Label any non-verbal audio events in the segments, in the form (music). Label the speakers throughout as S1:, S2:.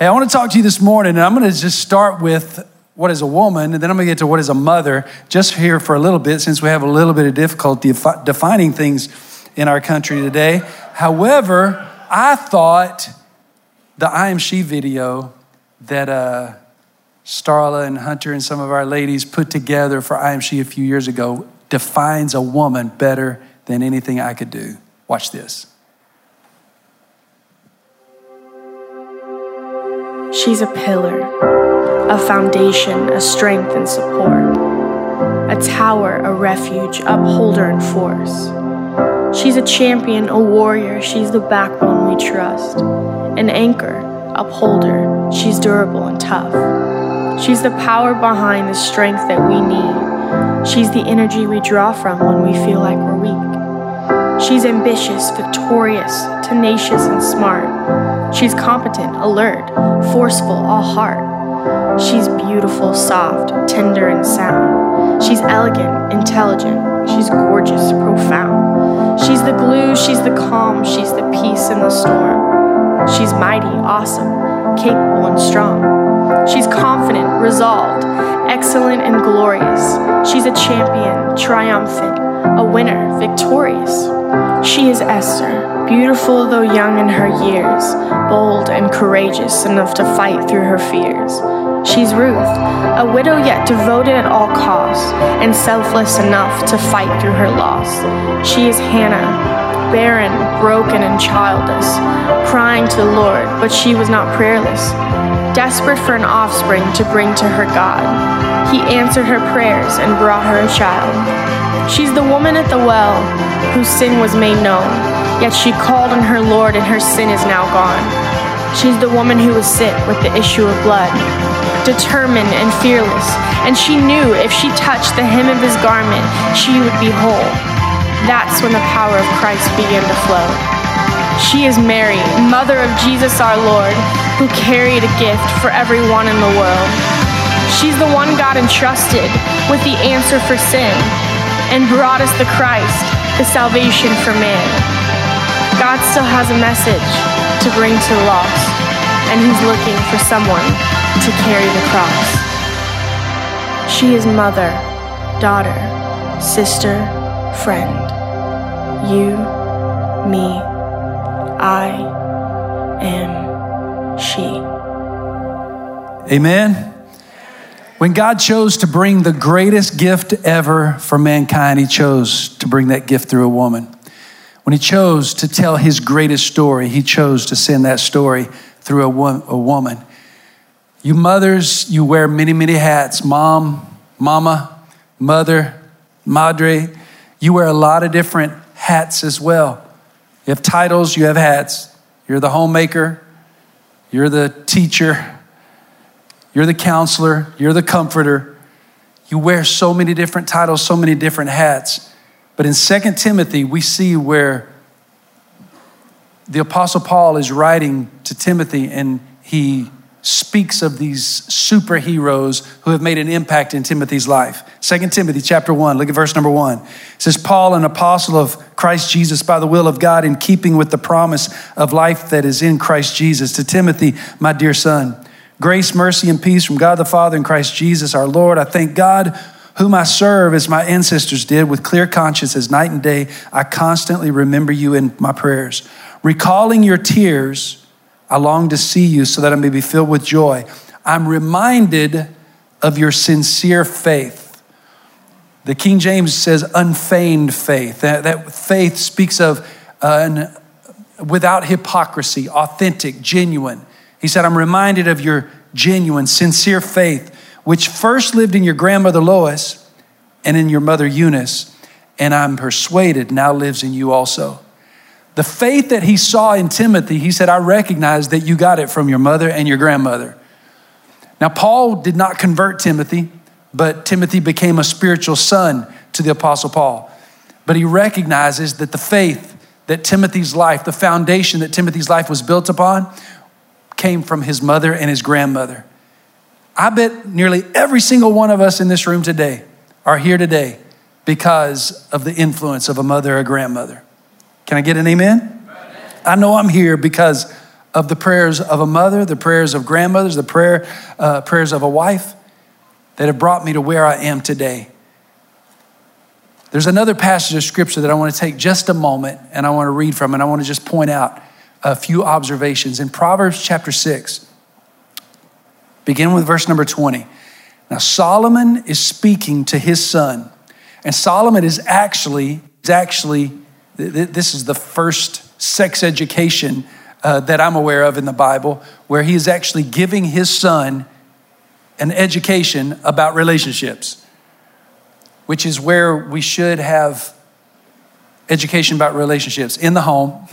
S1: Hey, I want to talk to you this morning, and I'm going to just start with what is a woman, and then I'm going to get to what is a mother, just here for a little bit, since we have a little bit of difficulty defining things in our country today. However, I thought the I Am She video that uh, Starla and Hunter and some of our ladies put together for I Am She a few years ago defines a woman better than anything I could do. Watch this.
S2: She's a pillar, a foundation, a strength and support, a tower, a refuge, upholder and force. She's a champion, a warrior, she's the backbone we trust, an anchor, upholder, she's durable and tough. She's the power behind the strength that we need. She's the energy we draw from when we feel like we're weak. She's ambitious, victorious, tenacious, and smart. She's competent, alert, forceful, all heart. She's beautiful, soft, tender, and sound. She's elegant, intelligent. She's gorgeous, profound. She's the glue, she's the calm, she's the peace in the storm. She's mighty, awesome, capable, and strong. She's confident, resolved, excellent, and glorious. She's a champion, triumphant, a winner, victorious. She is Esther, beautiful though young in her years, bold and courageous enough to fight through her fears. She's Ruth, a widow yet devoted at all costs, and selfless enough to fight through her loss. She is Hannah, barren, broken, and childless, crying to the Lord, but she was not prayerless. Desperate for an offspring to bring to her God, He answered her prayers and brought her a child. She's the woman at the well whose sin was made known, yet she called on her Lord and her sin is now gone. She's the woman who was sick with the issue of blood, determined and fearless, and she knew if she touched the hem of his garment, she would be whole. That's when the power of Christ began to flow. She is Mary, mother of Jesus our Lord, who carried a gift for everyone in the world. She's the one God entrusted with the answer for sin and brought us the Christ, the salvation for man. God still has a message to bring to the lost, and He's looking for someone to carry the cross. She is mother, daughter, sister, friend. You, me, I am she.
S1: Amen. When God chose to bring the greatest gift ever for mankind, He chose to bring that gift through a woman. When He chose to tell His greatest story, He chose to send that story through a, wo- a woman. You mothers, you wear many, many hats mom, mama, mother, madre. You wear a lot of different hats as well. You have titles, you have hats. You're the homemaker, you're the teacher, you're the counselor, you're the comforter. You wear so many different titles, so many different hats. But in 2 Timothy, we see where the Apostle Paul is writing to Timothy and he speaks of these superheroes who have made an impact in Timothy's life. 2 Timothy chapter 1, look at verse number 1. It says, Paul, an apostle of Christ Jesus by the will of God, in keeping with the promise of life that is in Christ Jesus, to Timothy, my dear son Grace, mercy, and peace from God the Father and Christ Jesus our Lord. I thank God whom I serve as my ancestors did with clear consciences night and day. I constantly remember you in my prayers. Recalling your tears, I long to see you so that I may be filled with joy. I'm reminded of your sincere faith. The King James says unfeigned faith. That, that faith speaks of uh, an, without hypocrisy, authentic, genuine. He said, I'm reminded of your genuine, sincere faith, which first lived in your grandmother Lois and in your mother Eunice, and I'm persuaded now lives in you also. The faith that he saw in Timothy, he said, I recognize that you got it from your mother and your grandmother. Now, Paul did not convert Timothy, but Timothy became a spiritual son to the Apostle Paul. But he recognizes that the faith that Timothy's life, the foundation that Timothy's life was built upon, came from his mother and his grandmother. I bet nearly every single one of us in this room today are here today because of the influence of a mother or a grandmother. Can I get an amen? I know I'm here because of the prayers of a mother, the prayers of grandmothers, the prayer, uh, prayers of a wife that have brought me to where I am today. There's another passage of scripture that I want to take just a moment and I want to read from, and I want to just point out a few observations. In Proverbs chapter 6, begin with verse number 20. Now, Solomon is speaking to his son, and Solomon is actually, is actually this is the first sex education uh, that I'm aware of in the Bible, where he is actually giving his son an education about relationships, which is where we should have education about relationships in the home,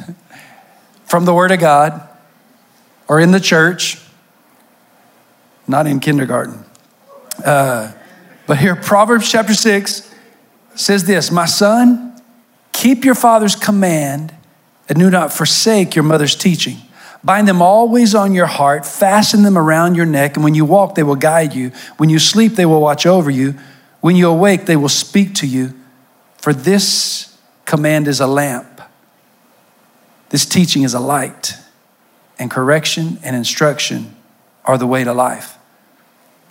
S1: (laughs) from the Word of God, or in the church, not in kindergarten. Uh, but here, Proverbs chapter 6 says this My son, keep your father's command and do not forsake your mother's teaching. Bind them always on your heart, fasten them around your neck, and when you walk, they will guide you. When you sleep, they will watch over you. When you awake, they will speak to you. For this command is a lamp, this teaching is a light, and correction and instruction are the way to life.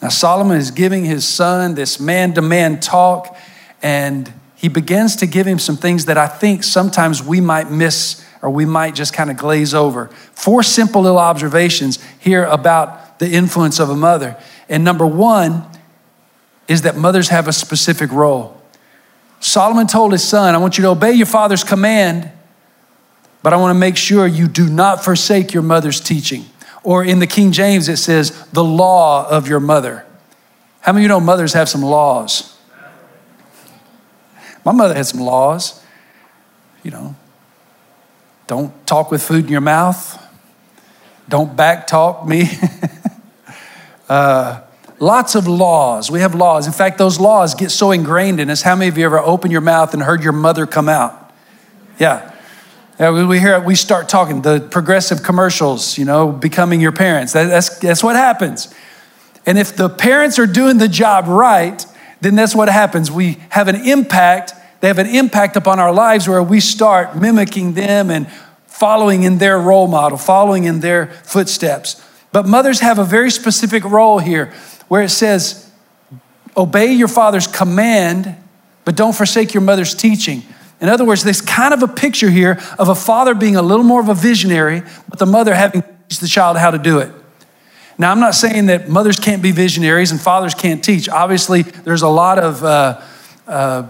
S1: Now, Solomon is giving his son this man to man talk, and he begins to give him some things that I think sometimes we might miss or we might just kind of glaze over. Four simple little observations here about the influence of a mother. And number one is that mothers have a specific role. Solomon told his son, I want you to obey your father's command, but I want to make sure you do not forsake your mother's teaching. Or in the King James, it says, the law of your mother. How many of you know mothers have some laws? My mother had some laws. You know, don't talk with food in your mouth. Don't back talk me. (laughs) uh, lots of laws. We have laws. In fact, those laws get so ingrained in us. How many of you ever opened your mouth and heard your mother come out? Yeah. Yeah, we hear we start talking the progressive commercials, you know, becoming your parents. That, that's that's what happens. And if the parents are doing the job right, then that's what happens. We have an impact they have an impact upon our lives where we start mimicking them and following in their role model, following in their footsteps. But mothers have a very specific role here where it says, obey your father's command, but don't forsake your mother's teaching. In other words, there's kind of a picture here of a father being a little more of a visionary, but the mother having to teach the child how to do it. Now, I'm not saying that mothers can't be visionaries and fathers can't teach. Obviously, there's a lot of uh, uh,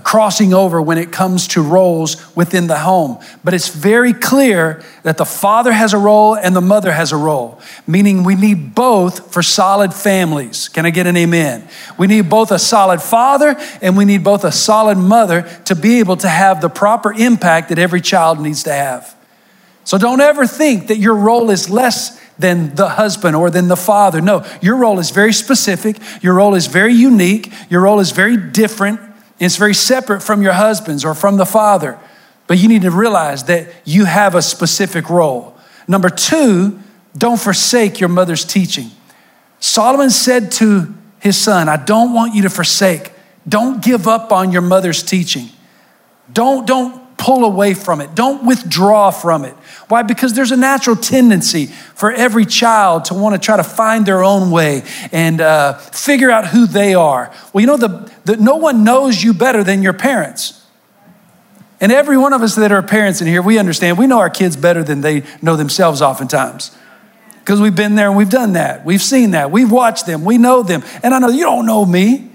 S1: crossing over when it comes to roles within the home. But it's very clear that the father has a role and the mother has a role, meaning we need both for solid families. Can I get an amen? We need both a solid father and we need both a solid mother to be able to have the proper impact that every child needs to have. So don't ever think that your role is less than the husband or than the father. No, your role is very specific. Your role is very unique. Your role is very different it's very separate from your husband's or from the father. But you need to realize that you have a specific role. Number two, don't forsake your mother's teaching. Solomon said to his son, I don't want you to forsake. Don't give up on your mother's teaching. Don't, don't pull away from it. Don't withdraw from it. Why? Because there's a natural tendency for every child to want to try to find their own way and uh, figure out who they are. Well, you know, the, the, no one knows you better than your parents. And every one of us that are parents in here, we understand, we know our kids better than they know themselves oftentimes. Because we've been there and we've done that. We've seen that. We've watched them. We know them. And I know you don't know me.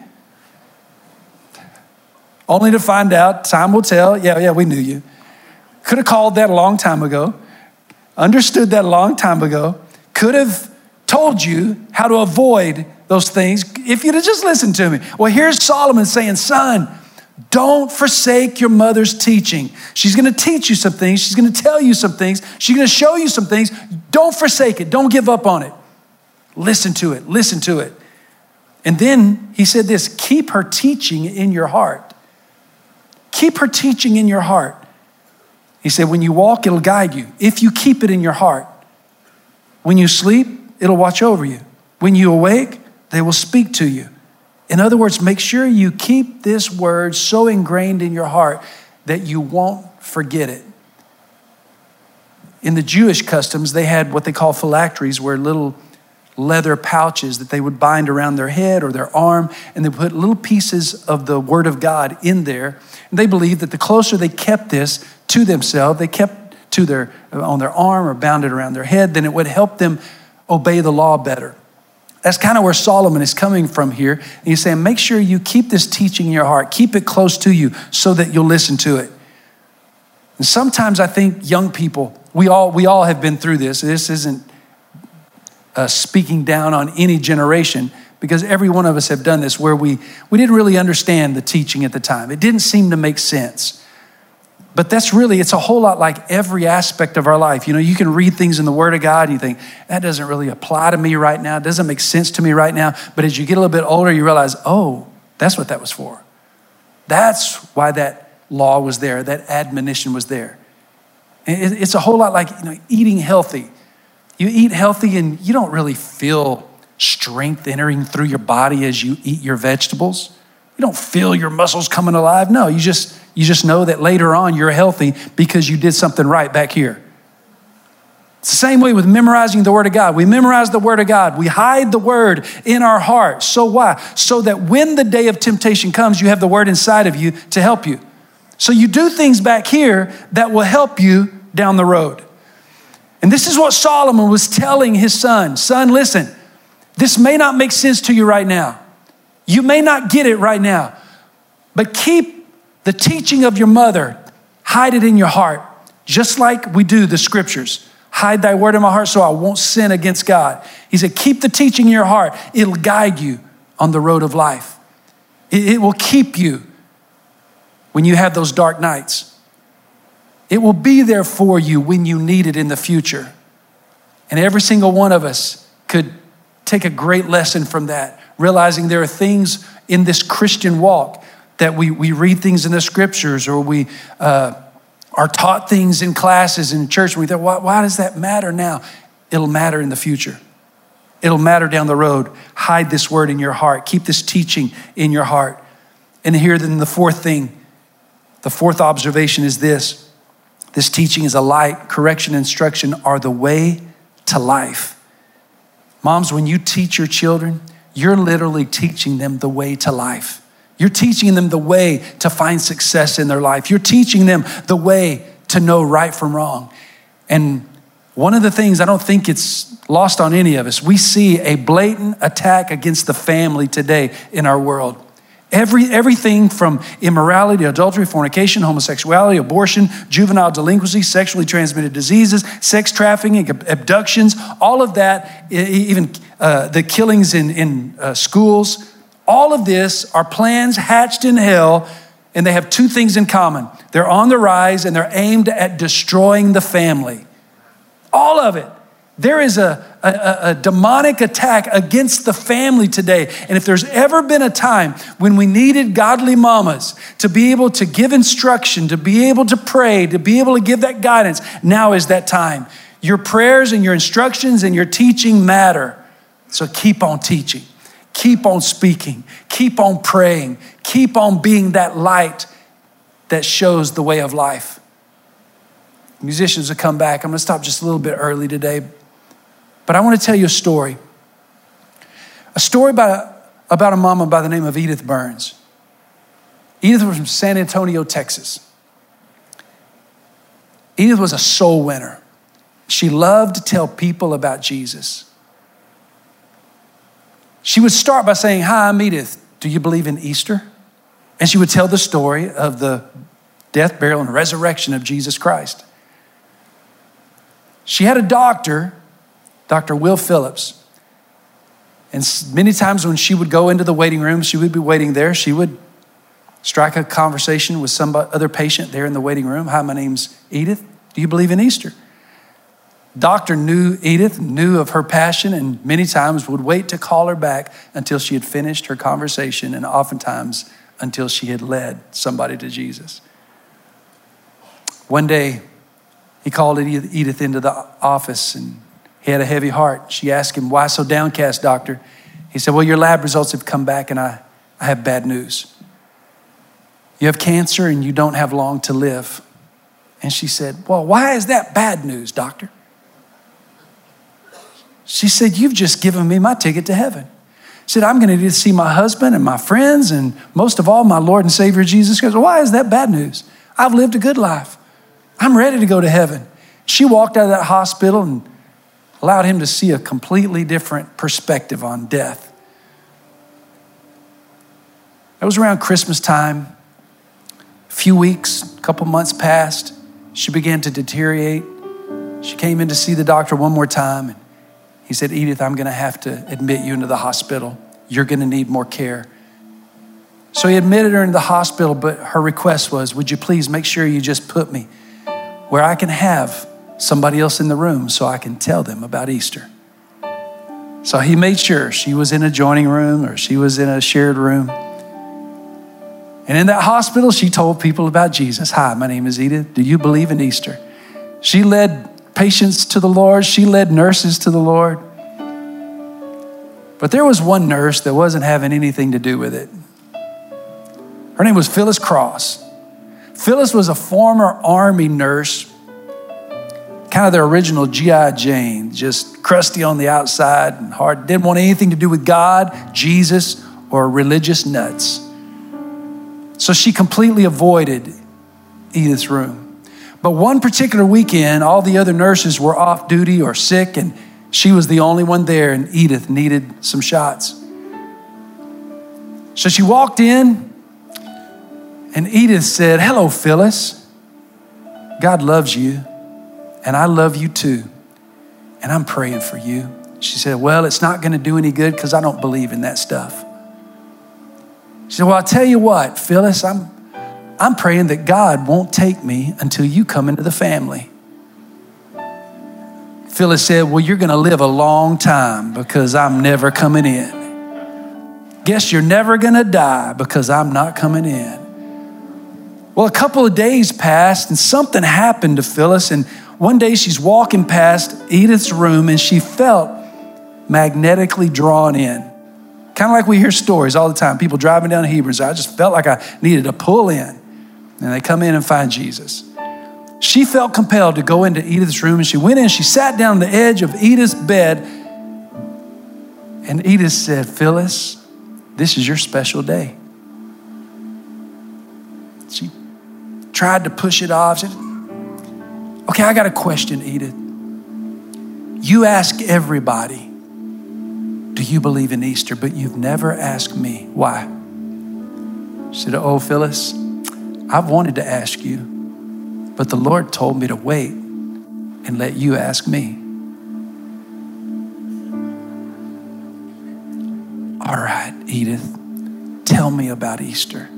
S1: Only to find out, time will tell, yeah, yeah, we knew you. Could have called that a long time ago, understood that a long time ago, could have told you how to avoid those things if you'd have just listened to me. Well, here's Solomon saying, Son, don't forsake your mother's teaching. She's going to teach you some things. She's going to tell you some things. She's going to show you some things. Don't forsake it. Don't give up on it. Listen to it. Listen to it. And then he said this keep her teaching in your heart. Keep her teaching in your heart. He said, when you walk, it'll guide you. If you keep it in your heart, when you sleep, it'll watch over you. When you awake, they will speak to you. In other words, make sure you keep this word so ingrained in your heart that you won't forget it. in the Jewish customs, they had what they call phylacteries, where little leather pouches that they would bind around their head or their arm, and they put little pieces of the Word of God in there. And they believed that the closer they kept this to themselves, they kept to their on their arm or bound it around their head, then it would help them obey the law better. That's kind of where Solomon is coming from here. And he's saying, make sure you keep this teaching in your heart, keep it close to you so that you'll listen to it. And sometimes I think young people, we all, we all have been through this. This isn't uh, speaking down on any generation because every one of us have done this where we, we didn't really understand the teaching at the time. It didn't seem to make sense. But that's really, it's a whole lot like every aspect of our life. You know, you can read things in the Word of God and you think, that doesn't really apply to me right now. It doesn't make sense to me right now. But as you get a little bit older, you realize, oh, that's what that was for. That's why that law was there, that admonition was there. It's a whole lot like you know, eating healthy. You eat healthy and you don't really feel strength entering through your body as you eat your vegetables. You don't feel your muscles coming alive. No, you just you just know that later on you're healthy because you did something right back here. It's the same way with memorizing the Word of God. We memorize the Word of God. We hide the Word in our heart. So why? So that when the day of temptation comes, you have the Word inside of you to help you. So you do things back here that will help you down the road. And this is what Solomon was telling his son Son, listen, this may not make sense to you right now. You may not get it right now, but keep the teaching of your mother, hide it in your heart, just like we do the scriptures. Hide thy word in my heart so I won't sin against God. He said, Keep the teaching in your heart. It'll guide you on the road of life. It, will keep you when you have those dark nights. It will be there for you when you need it in the future. And every single one of us could take a great lesson from that, realizing there are things in this Christian walk that we, we read things in the scriptures or we uh, are taught things in classes in church. And we think, why, why does that matter now? It'll matter in the future. It'll matter down the road. Hide this word in your heart. Keep this teaching in your heart. And here, then, the fourth thing, the fourth observation is this this teaching is a light, correction, instruction are the way to life. Moms, when you teach your children, you're literally teaching them the way to life. You're teaching them the way to find success in their life. You're teaching them the way to know right from wrong. And one of the things I don't think it's lost on any of us, we see a blatant attack against the family today in our world. Every, everything from immorality, adultery, fornication, homosexuality, abortion, juvenile delinquency, sexually transmitted diseases, sex trafficking, abductions, all of that, even uh, the killings in, in uh, schools, all of this are plans hatched in hell, and they have two things in common they're on the rise and they're aimed at destroying the family. All of it. There is a, a, a, demonic attack against the family today. And if there's ever been a time when we needed godly mamas to be able to give instruction, to be able to pray, to be able to give that guidance, now is that time. Your prayers and your instructions and your teaching matter. So keep on teaching. Keep on speaking, keep on praying, keep on being that light that shows the way of life. Musicians will come back. I'm going to stop just a little bit early today, but I want to tell you a story. A story about, about a mama by the name of Edith Burns. Edith was from San Antonio, Texas. Edith was a soul winner. She loved to tell people about Jesus. She would start by saying, Hi, I'm Edith. Do you believe in Easter? And she would tell the story of the death, burial, and resurrection of Jesus Christ. She had a doctor, Dr. Will Phillips. And many times when she would go into the waiting room, she would be waiting there. She would strike a conversation with some other patient there in the waiting room. Hi, my name's Edith. Do you believe in Easter? Doctor knew Edith, knew of her passion, and many times would wait to call her back until she had finished her conversation, and oftentimes until she had led somebody to Jesus. One day, he called Edith into the office and he had a heavy heart. She asked him, Why so downcast, doctor? He said, Well, your lab results have come back and I, I have bad news. You have cancer and you don't have long to live. And she said, Well, why is that bad news, doctor? She said, You've just given me my ticket to heaven. She said, I'm going to see my husband and my friends and most of all, my Lord and Savior Jesus Christ. Why is that bad news? I've lived a good life. I'm ready to go to heaven. She walked out of that hospital and allowed him to see a completely different perspective on death. It was around Christmas time. A few weeks, a couple months passed. She began to deteriorate. She came in to see the doctor one more time. And he said, Edith, I'm going to have to admit you into the hospital. You're going to need more care. So he admitted her into the hospital, but her request was, Would you please make sure you just put me where I can have somebody else in the room so I can tell them about Easter? So he made sure she was in a joining room or she was in a shared room. And in that hospital, she told people about Jesus. Hi, my name is Edith. Do you believe in Easter? She led patients to the Lord, she led nurses to the Lord. But there was one nurse that wasn't having anything to do with it. Her name was Phyllis Cross. Phyllis was a former Army nurse, kind of the original G.I. Jane, just crusty on the outside and hard, didn't want anything to do with God, Jesus, or religious nuts. So she completely avoided Edith's room. But one particular weekend, all the other nurses were off duty or sick, and she was the only one there, and Edith needed some shots. So she walked in, and Edith said, Hello, Phyllis. God loves you, and I love you too, and I'm praying for you. She said, Well, it's not going to do any good because I don't believe in that stuff. She said, Well, I'll tell you what, Phyllis, I'm, I'm praying that God won't take me until you come into the family. Phyllis said, Well, you're going to live a long time because I'm never coming in. Guess you're never going to die because I'm not coming in. Well, a couple of days passed and something happened to Phyllis. And one day she's walking past Edith's room and she felt magnetically drawn in. Kind of like we hear stories all the time. People driving down Hebron. I just felt like I needed to pull in. And they come in and find Jesus. She felt compelled to go into Edith's room and she went in, she sat down on the edge of Edith's bed. And Edith said, Phyllis, this is your special day. She tried to push it off. Said, okay, I got a question, Edith. You ask everybody, do you believe in Easter? But you've never asked me. Why? She said, Oh, Phyllis, I've wanted to ask you, but the Lord told me to wait and let you ask me. All right, Edith, tell me about Easter.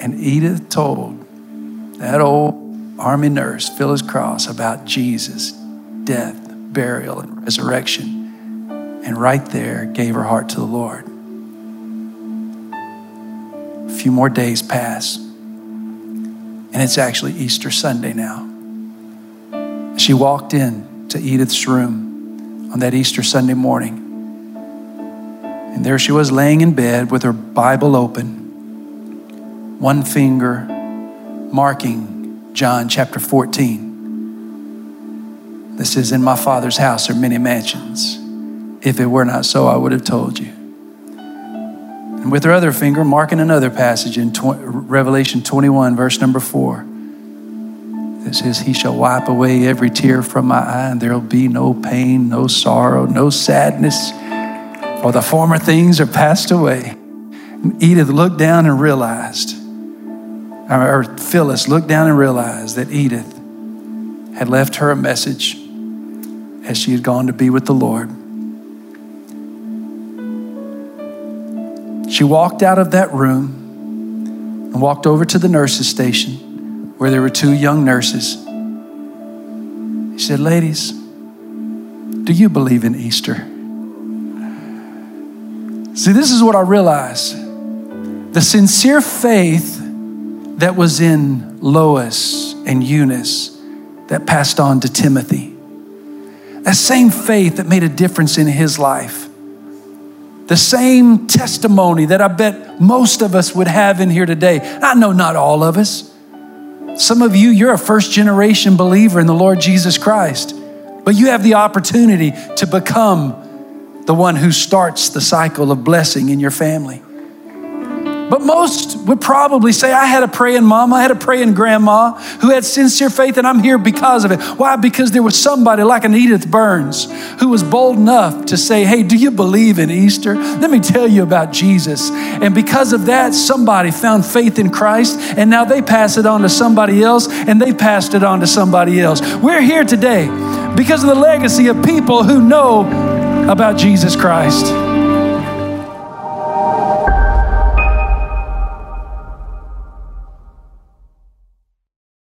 S1: And Edith told that old army nurse, Phyllis Cross, about Jesus' death, burial, and resurrection. And right there gave her heart to the Lord. Few more days pass, and it's actually Easter Sunday now. She walked in to Edith's room on that Easter Sunday morning. And there she was laying in bed with her Bible open, one finger marking John chapter 14. This is In my Father's house are many mansions. If it were not so, I would have told you. And with her other finger marking another passage in tw- Revelation 21, verse number 4. It says, He shall wipe away every tear from my eye, and there'll be no pain, no sorrow, no sadness, for the former things are passed away. And Edith looked down and realized, or Phyllis looked down and realized that Edith had left her a message as she had gone to be with the Lord. She walked out of that room and walked over to the nurse's station where there were two young nurses. She said, Ladies, do you believe in Easter? See, this is what I realized. The sincere faith that was in Lois and Eunice that passed on to Timothy. That same faith that made a difference in his life. The same testimony that I bet most of us would have in here today. I know not all of us. Some of you, you're a first generation believer in the Lord Jesus Christ, but you have the opportunity to become the one who starts the cycle of blessing in your family. But most would probably say, I had a praying mom, I had a praying grandma who had sincere faith, and I'm here because of it. Why? Because there was somebody like an Edith Burns who was bold enough to say, Hey, do you believe in Easter? Let me tell you about Jesus. And because of that, somebody found faith in Christ, and now they pass it on to somebody else, and they passed it on to somebody else. We're here today because of the legacy of people who know about Jesus Christ.